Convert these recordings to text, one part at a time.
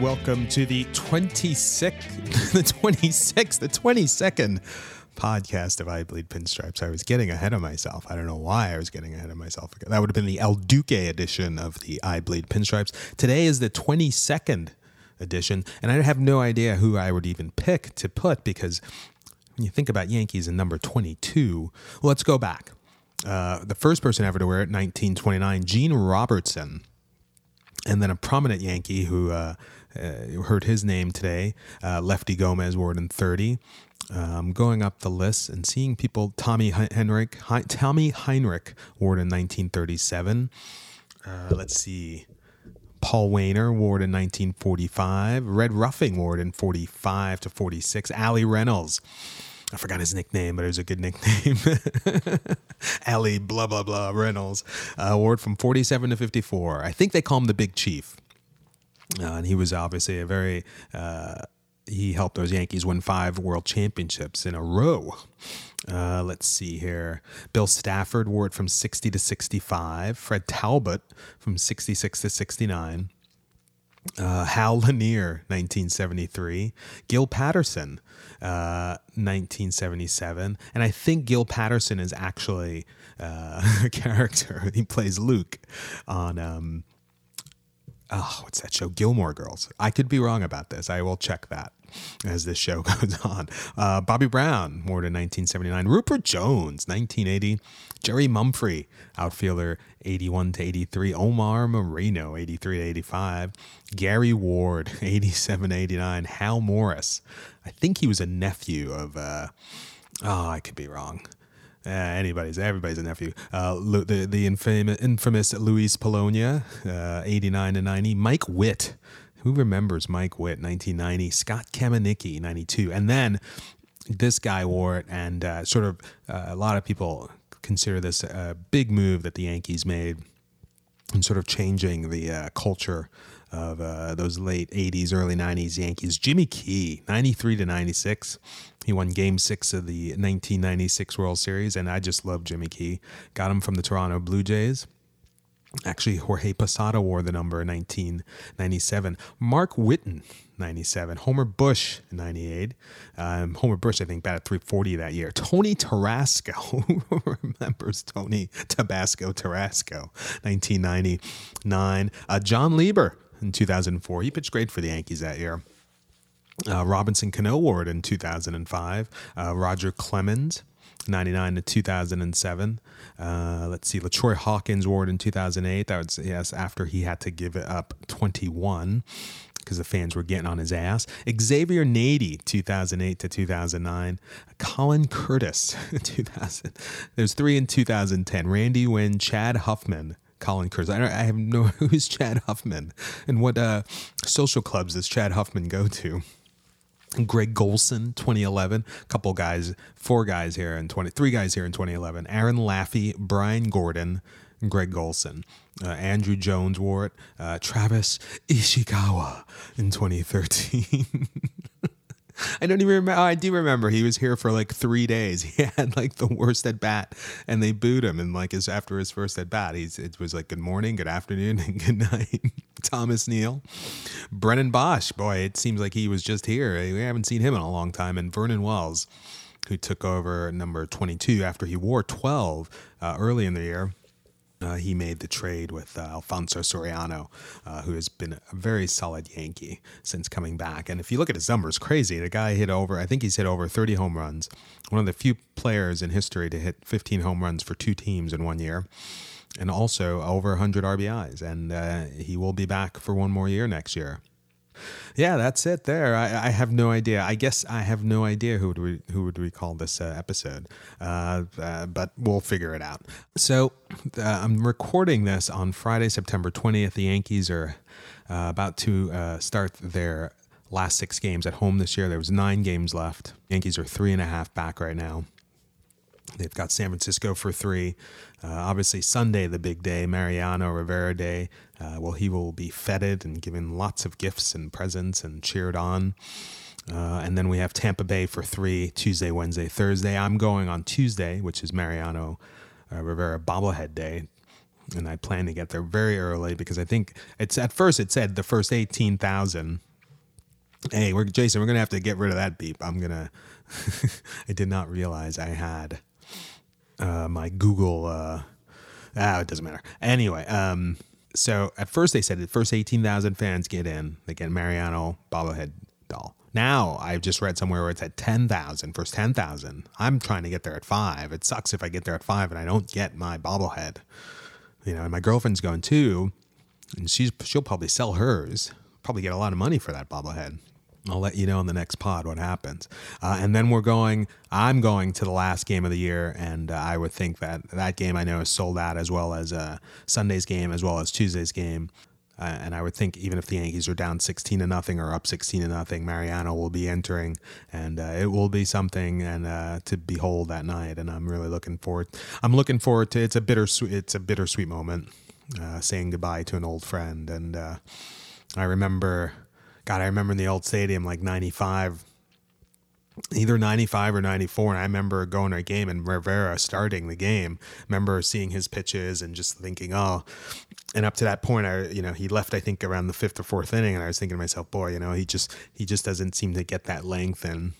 Welcome to the 26th, the 26th, the 22nd podcast of I Bleed Pinstripes. I was getting ahead of myself. I don't know why I was getting ahead of myself. That would have been the El Duque edition of the I Bleed Pinstripes. Today is the 22nd edition, and I have no idea who I would even pick to put because when you think about Yankees in number 22, let's go back. Uh, the first person ever to wear it, 1929, Gene Robertson and then a prominent Yankee who uh, uh, heard his name today, uh, Lefty Gomez, in 30. Um, going up the list and seeing people, Tommy Henrich, Tommy Heinrich in 1937. Uh, let's see. Paul Waner wore it in 1945. Red Ruffing it in 45 to 46. Allie Reynolds I forgot his nickname, but it was a good nickname. Allie blah blah blah Reynolds uh, award from 47 to 54. I think they call him the Big Chief, uh, and he was obviously a very. Uh, he helped those Yankees win five World Championships in a row. Uh, let's see here. Bill Stafford wore it from 60 to 65. Fred Talbot from 66 to 69. Uh, Hal Lanier, 1973. Gil Patterson, uh, 1977. And I think Gil Patterson is actually uh, a character. He plays Luke on, um, oh, what's that show? Gilmore Girls. I could be wrong about this. I will check that as this show goes on. Uh, Bobby Brown, more in 1979. Rupert Jones, 1980. Jerry Mumphrey, outfielder, 81 to 83. Omar Moreno, 83 to 85. Gary Ward, 87 89. Hal Morris, I think he was a nephew of, uh, oh, I could be wrong. Uh, anybody's, everybody's a nephew. Uh, the the infamous, infamous Luis Polonia, uh, 89 to 90. Mike Witt, who remembers Mike Witt, 1990? Scott Kamieniecki, 92. And then this guy wore it, and uh, sort of uh, a lot of people consider this a big move that the Yankees made in sort of changing the uh, culture of those late 80s, early 90s Yankees. Jimmy Key, 93 to 96. He won game six of the 1996 World Series, and I just love Jimmy Key. Got him from the Toronto Blue Jays. Actually, Jorge Posada wore the number in 1997. Mark Whiten, 97. Homer Bush, 98. Um, Homer Bush, I think, batted 340 that year. Tony Tarasco, remembers Tony Tabasco Tarasco, 1999. Uh, Jon Lieber in 2004. He pitched great for the Yankees that year. Uh, Robinson Cano Award in 2005. Uh, Roger Clemens, 99 to 2007. Uh, let's see, LaTroy Hawkins Award in 2008. That was, yes, after he had to give it up 21 because the fans were getting on his ass. Xavier Nady, 2008 to 2009. Colin Curtis, 2000. There's three in 2010. Randy Winn, Chad Huffman, Colin Curtis. I, I have no who's Chad Huffman and what uh, social clubs does Chad Huffman go to? Greg Golson, 2011. A couple guys, four guys here in 20, three guys here in 2011. Aaron Laffey, Brian Gordon, Greg Golson. Uh, Andruw Jones wore it. Uh, Travis Ishikawa in 2013. I don't even remember. Oh, I do remember he was here for like three days. He had like the worst at bat, and they booed him. And like his after his first at bat, he's it was like good morning, good afternoon, and good night. Thomas Neal, Brennan Boesch. Boy, it seems like he was just here. We haven't seen him in a long time. And Vernon Wells, who took over number 22 after he wore 12 uh, early in the year. Uh, he made the trade with uh, Alfonso Soriano, uh, who has been a very solid Yankee since coming back. And if you look at his numbers, crazy. The guy hit over, I think he's hit over 30 home runs. One of the few players in history to hit 15 home runs for two teams in one year. And also over 100 RBIs. And uh, he will be back for one more year next year yeah, that's it. There, I, I, have no idea. I guess I have no idea who would we, who would we call this uh, episode, uh, uh, but we'll figure it out. So uh, I'm recording this on Friday, September 20th. The Yankees are uh, about to uh, start their last six games at home this year. There was nine games left. Yankees are three and a half back right now. They've got San Francisco for three. Uh, obviously, Sunday, the big day, Mariano Rivera Day. Uh, well, he will be feted and given lots of gifts and presents and cheered on. Uh, and then we have Tampa Bay for three Tuesday, Wednesday, Thursday. I'm going on Tuesday, which is Mariano uh, Rivera Bobblehead Day. and I plan to get there very early because I think it's at first it said the first eighteen thousand. Hey, we're Jason. We're gonna have to get rid of that beep. I'm gonna. I did not realize I had uh, my Google. Uh, ah, it doesn't matter. Anyway, um, so at first they said the first eighteen thousand fans get in. They get Mariano bobblehead doll. Now I've just read somewhere where it's at 10,000, first 10,000. I'm trying to get there at five. It sucks if I get there at five and I don't get my bobblehead. You know, and my girlfriend's going too, and she's she'll probably sell hers. Probably get a lot of money for that bobblehead. I'll let you know in the next pod what happens. Uh, and then we're going, I'm going to the last game of the year, and uh, I would think that that game I know is sold out as well as uh, Sunday's game, as well as Tuesday's game. Uh, and I would think even if the Yankees are down 16 to nothing or up 16 to nothing, Mariano will be entering, and uh, it will be something and uh, to behold that night. And I'm really looking forward. I'm looking forward to. It's a bittersweet. It's a bittersweet moment, saying goodbye to an old friend. And I remember, God, I remember in the old stadium like '95 either 95 or 94 and i remember going to a game and rivera starting the game. Remember seeing his pitches and just thinking oh and up to that point i you know he left i think around the fifth or fourth inning and i was thinking to myself boy you know he just he just doesn't seem to get that length and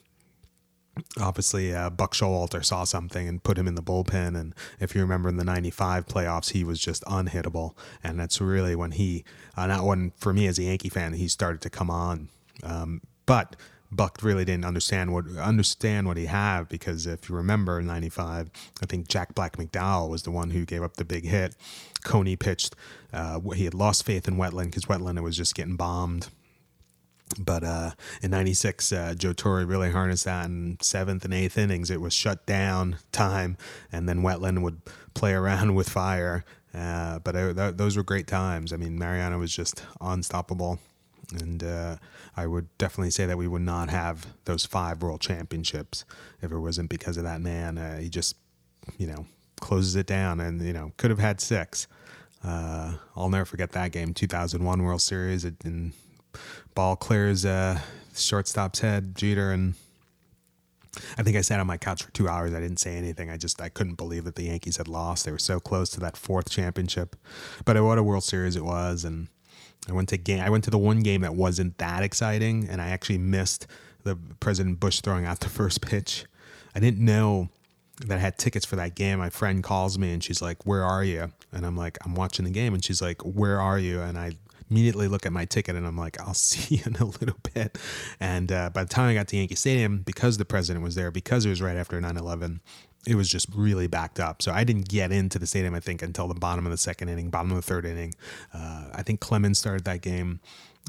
obviously uh, buck showalter saw something and put him in the bullpen and if you remember in the 95 playoffs he was just unhittable and that's really when he uh, not when for me as a yankee fan he started to come on um, but Buck really didn't understand what understand what he had because if you remember in '95, I think Jack Black McDowell was the one who gave up the big hit. Coney pitched. Uh, he had lost faith in Wetteland because Wetteland was just getting bombed. But uh, in '96, uh, Joe Torre really harnessed that in seventh and eighth innings. It was shut down time, and then Wetteland would play around with fire. Uh, but uh, th- those were great times. I mean, Mariano was just unstoppable and uh, I would definitely say that we would not have those five world championships if it wasn't because of that man. Uh, he just, you know, closes it down and, you know, could have had six. I'll never forget that game, 2001 World Series. And ball clears uh, shortstop's head, Jeter, and I think I sat on my couch for two hours. I didn't say anything. I just I couldn't believe that the Yankees had lost. They were so close to that fourth championship, but what a World Series it was, and I went to game. I went to the one game that wasn't that exciting, and I actually missed the President Bush throwing out the first pitch. I didn't know that I had tickets for that game. My friend calls me and she's like, "Where are you?" And I'm like, "I'm watching the game." And she's like, "Where are you?" And I immediately look at my ticket and I'm like, "I'll see you in a little bit." And uh, by the time I got to Yankee Stadium, because the president was there, because it was right after 9/11, it was just really backed up. So I didn't get into the stadium, I think, until the bottom of the second inning, bottom of the third inning. Uh, I think Clemens started that game,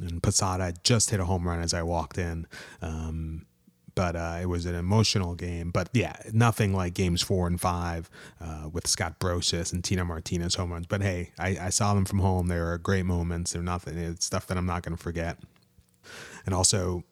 and Posada just hit a home run as I walked in. Um, but uh, it was an emotional game. But yeah, nothing like games four and five uh, with Scott Brosius and Tino Martinez home runs. But hey, I, I, saw them from home. They were great moments. They're nothing. It's stuff that I'm not going to forget. And also,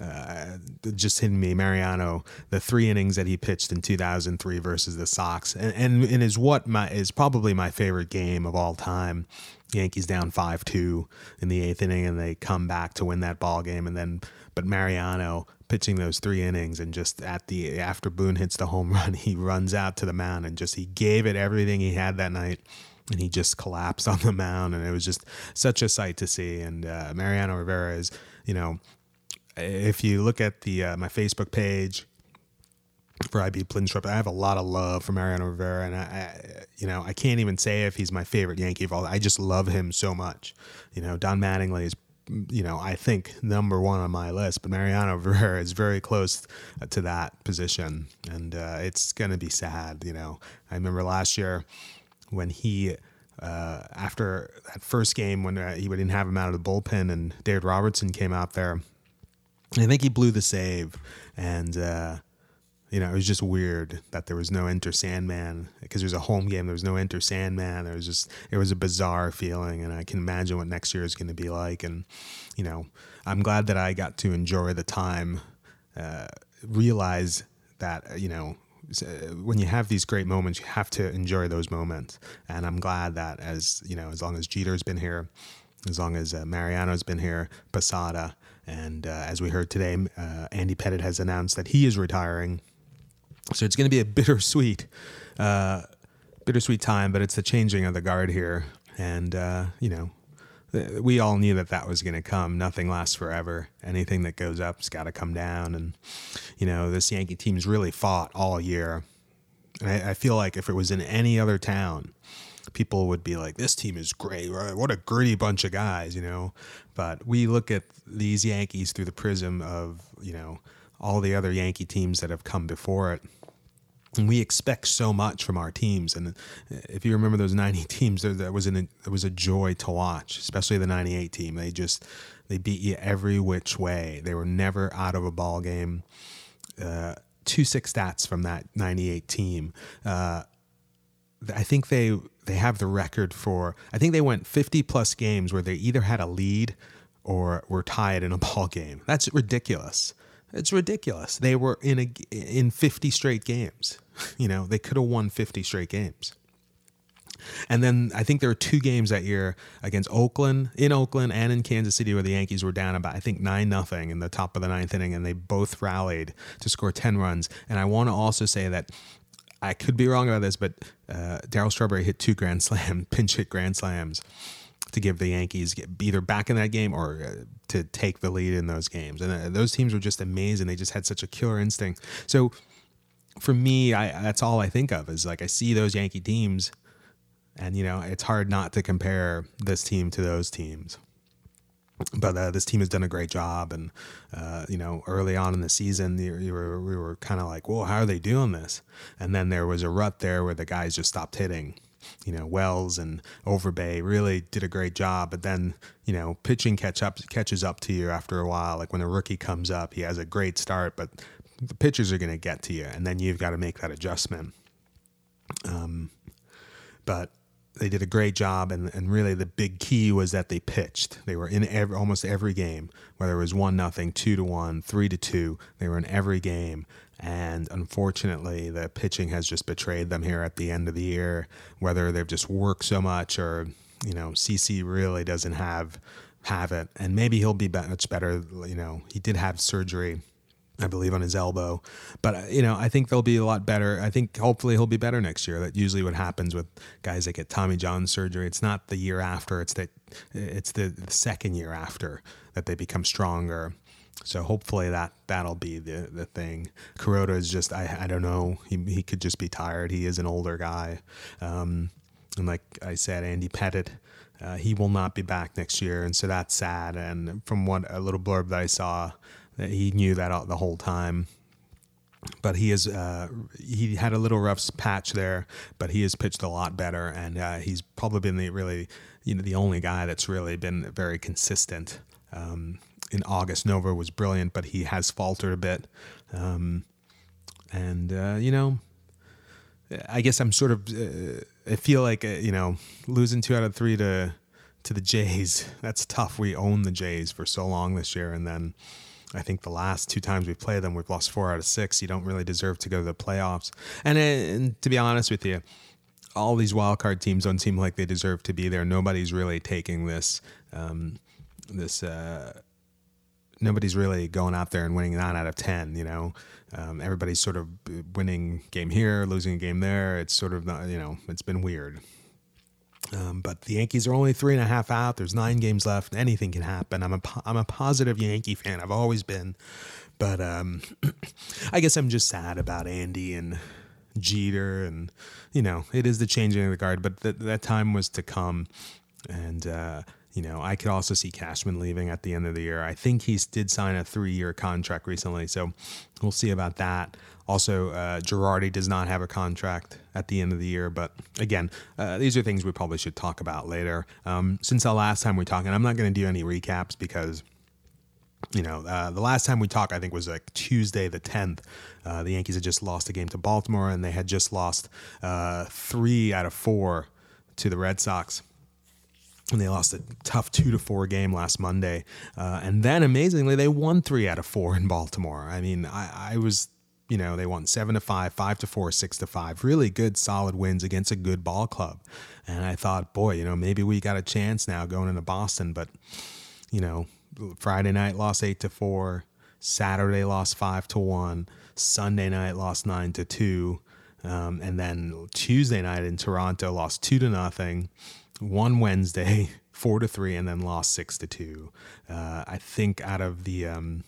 uh, just hitting me, Mariano, the three innings that he pitched in 2003 versus the Sox, and and, and is what my is probably my favorite game of all time. Yankees down five two in the eighth inning, and they come back to win that ball game, and then but Mariano pitching those three innings, and just at the after Boone hits the home run, he runs out to the mound and just he gave it everything he had that night and he just collapsed on the mound and it was just such a sight to see and uh, mariano rivera is you know if you look at the uh, my Facebook page for IB Pinstripe, I have a lot of love for Mariano Rivera, and I, I, you know, I can't even say if he's my favorite Yankee of all. I just love him so much. You know, Don Mattingly is, you know, I think number one on my list, but Mariano Rivera is very close to that position, and uh, it's gonna be sad. You know, I remember last year when he. Uh, after that first game, when uh, he didn't have him out of the bullpen, and David Robertson came out there, I think he blew the save, and uh, you know it was just weird that there was no Enter Sandman because it was a home game. There was no Enter Sandman. There was just it was a bizarre feeling, and I can imagine what next year is going to be like. And you know, I'm glad that I got to enjoy the time, uh, realize that you know when you have these great moments, you have to enjoy those moments. And I'm glad that as you know, as long as Jeter's been here, as long as uh, Mariano's been here, Posada, and uh, as we heard today, uh, Andy Pettitte has announced that he is retiring. So it's going to be a bittersweet uh, bittersweet time, but it's the changing of the guard here, and uh, you know, we all knew that that was going to come. Nothing lasts forever. Anything that goes up's got to come down, and you know, this Yankee team's really fought all year. And I, I feel like if it was in any other town, people would be like, "This team is great. What a gritty bunch of guys," you know. But we look at these Yankees through the prism of you know all the other Yankee teams that have come before it, and we expect so much from our teams. And if you remember those 90 teams, that was an it was a joy to watch, especially the 98 team. They just they beat you every which way. They were never out of a ball game. Uh, two six stats from that 98 team. Uh, I think they they have the record for I think they went 50 plus games where they either had a lead or were tied in a ball game. That's ridiculous. It's ridiculous. They were in a in 50 straight games. You know, they could have won 50 straight games. And then I think there were two games that year against Oakland, in Oakland and in Kansas City, where the Yankees were down about I think nine nothing in the top of the ninth inning, and they both rallied to score ten runs. And I want to also say that I could be wrong about this, but uh, Darryl Strawberry hit two grand slam, pinch hit grand slams to give the Yankees either back in that game or uh, to take the lead in those games. And uh, those teams were just amazing. They just had such a killer instinct. So for me, I, that's all I think of is like I see those Yankee teams, and you know it's hard not to compare this team to those teams. But uh, this team has done a great job, and uh, you know, early on in the season, were, we were kind of like, "Well, how are they doing this?" And then there was a rut there where the guys just stopped hitting, you know, Wells and Overbay really did a great job. But then, you know, pitching catch up catches up to you after a while. Like when a rookie comes up, he has a great start, but the pitchers are going to get to you, and then you've got to make that adjustment. Um, but they did a great job, and, and really the big key was that they pitched. They were in every, almost every game, whether it was one nothing, two to one, three to two. They were in every game, and unfortunately, the pitching has just betrayed them here at the end of the year. Whether they've just worked so much, or you know, CC really doesn't have have it, and maybe he'll be much better. You know, he did have surgery I believe on his elbow. But uh, you know, I think they'll be a lot better. I think hopefully he'll be better next year. That usually what happens with guys that get Tommy John surgery. It's not the year after. It's that it's the, the second year after that they become stronger. So hopefully that that'll be the the thing. Kuroda is just I I don't know. He he could just be tired. He is an older guy. Um, and like I said, Andy Pettitte. Uh, he will not be back next year, and so that's sad. And from what a little blurb that I saw, that he knew that the whole time. But he is uh, he had a little rough patch there, but he has pitched a lot better, and uh, he's probably been the really you know the only guy that's really been very consistent. Um, in August, Nova was brilliant, but he has faltered a bit, um, and uh, you know, I guess I'm sort of uh, I feel like uh, you know losing two out of three to to the Jays. That's tough. We own the Jays for so long this year, and then I think the last two times we've played them, we've lost four out of six. You don't really deserve to go to the playoffs. And, and to be honest with you, all these wild card teams don't seem like they deserve to be there. Nobody's really taking this um, this. Uh, nobody's really going out there and winning nine out of ten. You know, um, everybody's sort of winning game here, losing a game there. It's sort of not, you know, it's been weird. Um, but the Yankees are only three and a half out. There's nine games left. Anything can happen. I'm a I'm a positive Yankee fan. I've always been, but um, I guess I'm just sad about Andy and Jeter, and you know, it is the changing of the guard. But th- that time was to come, and uh, you know, I could also see Cashman leaving at the end of the year. I think he did sign a three year contract recently, so we'll see about that. Also, uh, Girardi does not have a contract at the end of the year, but again, uh, these are things we probably should talk about later. Um, since the last time we talked, and I'm not going to do any recaps because you know, uh, the last time we talked, I think was like Tuesday the 10th. Uh, the Yankees had just lost a game to Baltimore, and they had just lost uh, three out of four to the Red Sox and they lost a tough two to four game last Monday. Uh, and then amazingly, they won three out of four in Baltimore. I mean, I, I, was, you know, they won seven to five, five to four, six to five. Really good, solid wins against a good ball club. And I thought, boy, you know, maybe we got a chance now going into Boston. But, you know, Friday night lost eight to four. Saturday lost five to one. Sunday night lost nine to two. Um, and then Tuesday night in Toronto, lost two to nothing. Won Wednesday, four to three, and then lost six to two. Uh, I think out of the um,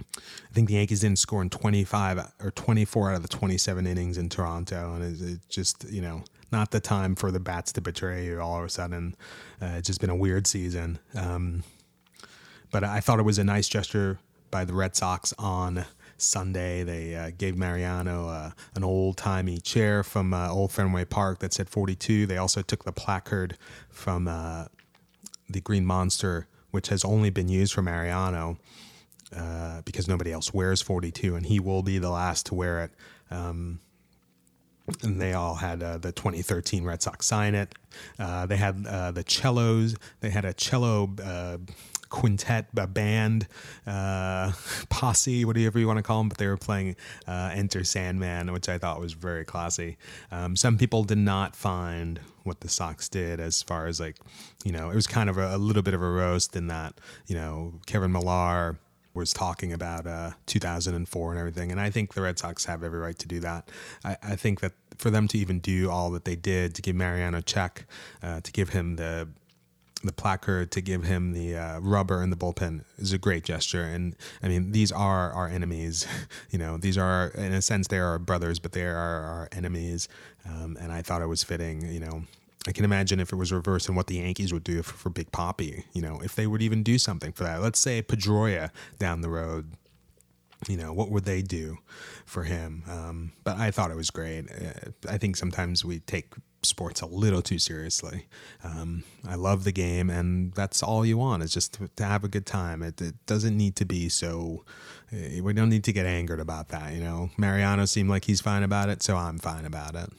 I think the Yankees didn't score in 25 or 24 out of the 27 innings in Toronto, and it's it just you know not the time for the bats to betray you. All of a sudden, uh, it's just been a weird season. Um, but I thought it was a nice gesture by the Red Sox on Sunday. They uh, gave Mariano uh, an old timey chair from uh, Old Fenway Park that said 42. They also took the placard from uh, the Green Monster, which has only been used for Mariano uh, because nobody else wears 42, and he will be the last to wear it. Um, and they all had uh, the 2013 Red Sox sign it. Uh, they had uh, the cellos. They had a cello quintet, a band, uh, posse, whatever you want to call them. But they were playing uh, Enter Sandman, which I thought was very classy. Um, some people did not find what the Sox did as far as like, you know, it was kind of a, a little bit of a roast in that, you know, Kevin Millar was talking about uh, 2004 and everything. And I think the Red Sox have every right to do that. I, I think that for them to even do all that they did to give Mariano a check, uh, to give him the the placard, to give him the uh, rubber in the bullpen is a great gesture. And I mean, these are our enemies. you know, these are in a sense they are our brothers, but they are our enemies. Um, and I thought it was fitting. You know, I can imagine if it was reversed and what the Yankees would do for, for Big Papi, you know, if they would even do something for that. Let's say Pedroia down the road, you know, what would they do for him? Um, but I thought it was great. Uh, I think sometimes we take sports a little too seriously. Um, I love the game, and that's all you want is just to, to have a good time. It, it, doesn't need to be so. Uh, we don't need to get angered about that. You know, Mariano seemed like he's fine about it, so I'm fine about it.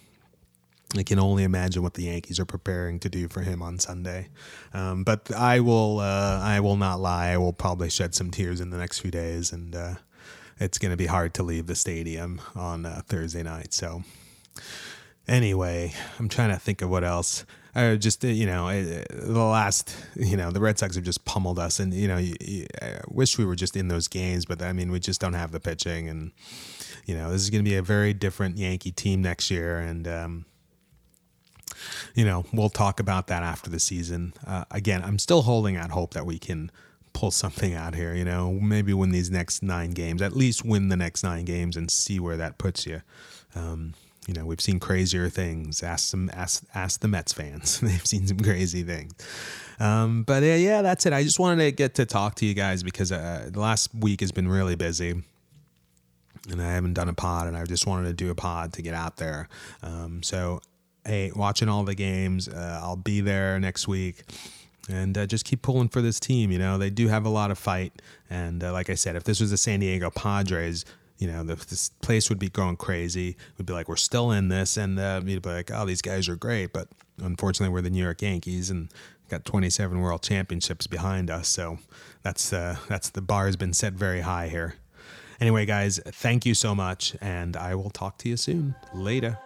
I can only imagine what the Yankees are preparing to do for him on Sunday. Um, but I will, uh, I will not lie. I will probably shed some tears in the next few days, and uh, it's going to be hard to leave the stadium on uh, Thursday night. So, anyway, I'm trying to think of what else. I just, you know, the last, you know, the Red Sox have just pummeled us, and you know, I wish we were just in those games, but I mean, we just don't have the pitching, and you know, this is going to be a very different Yankee team next year, and um, you know, we'll talk about that after the season. Uh, again, I'm still holding out hope that we can pull something out here. You know, maybe win these next nine games, at least win the next nine games, and see where that puts you. Um, you know, we've seen crazier things. Ask some, ask, ask the Mets fans. They've seen some crazy things. Um, but uh, yeah, that's it. I just wanted to get to talk to you guys because uh, the last week has been really busy and I haven't done a pod, and I just wanted to do a pod to get out there. Um, so hey, watching all the games. Uh, I'll be there next week. And uh, just keep pulling for this team. You know, they do have a lot of fight. And uh, like I said, if this was the San Diego Padres, you know, the, this place would be going crazy. We'd be like, we're still in this. And uh, you'd be like, oh, these guys are great. But unfortunately, we're the New York Yankees and got 27 world championships behind us. So that's, uh, that's the bar has been set very high here. Anyway, guys, thank you so much. And I will talk to you soon. Later.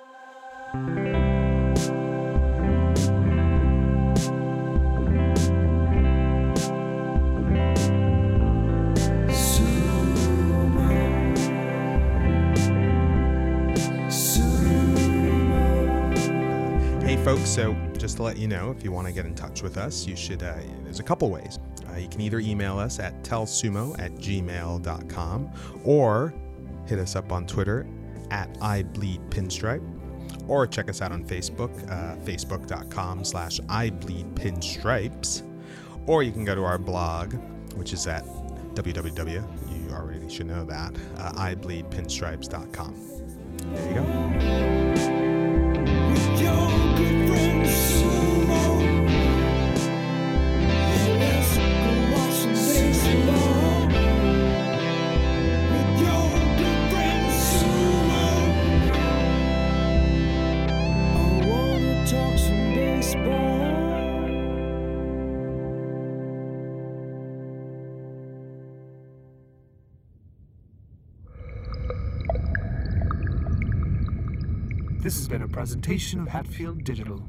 Folks. So, just to let you know, if you want to get in touch with us, you should, uh, there's a couple ways. Uh, you can either email us at tellsumo at gmail.com or hit us up on Twitter at I Bleed Pinstripe or check us out on Facebook, uh, facebook.com slash I Bleed Pinstripes. Or you can go to our blog, which is at www, you already should know that, uh, ibleedpinstripes.com. There you go. This has been a presentation of Hatfield Digital.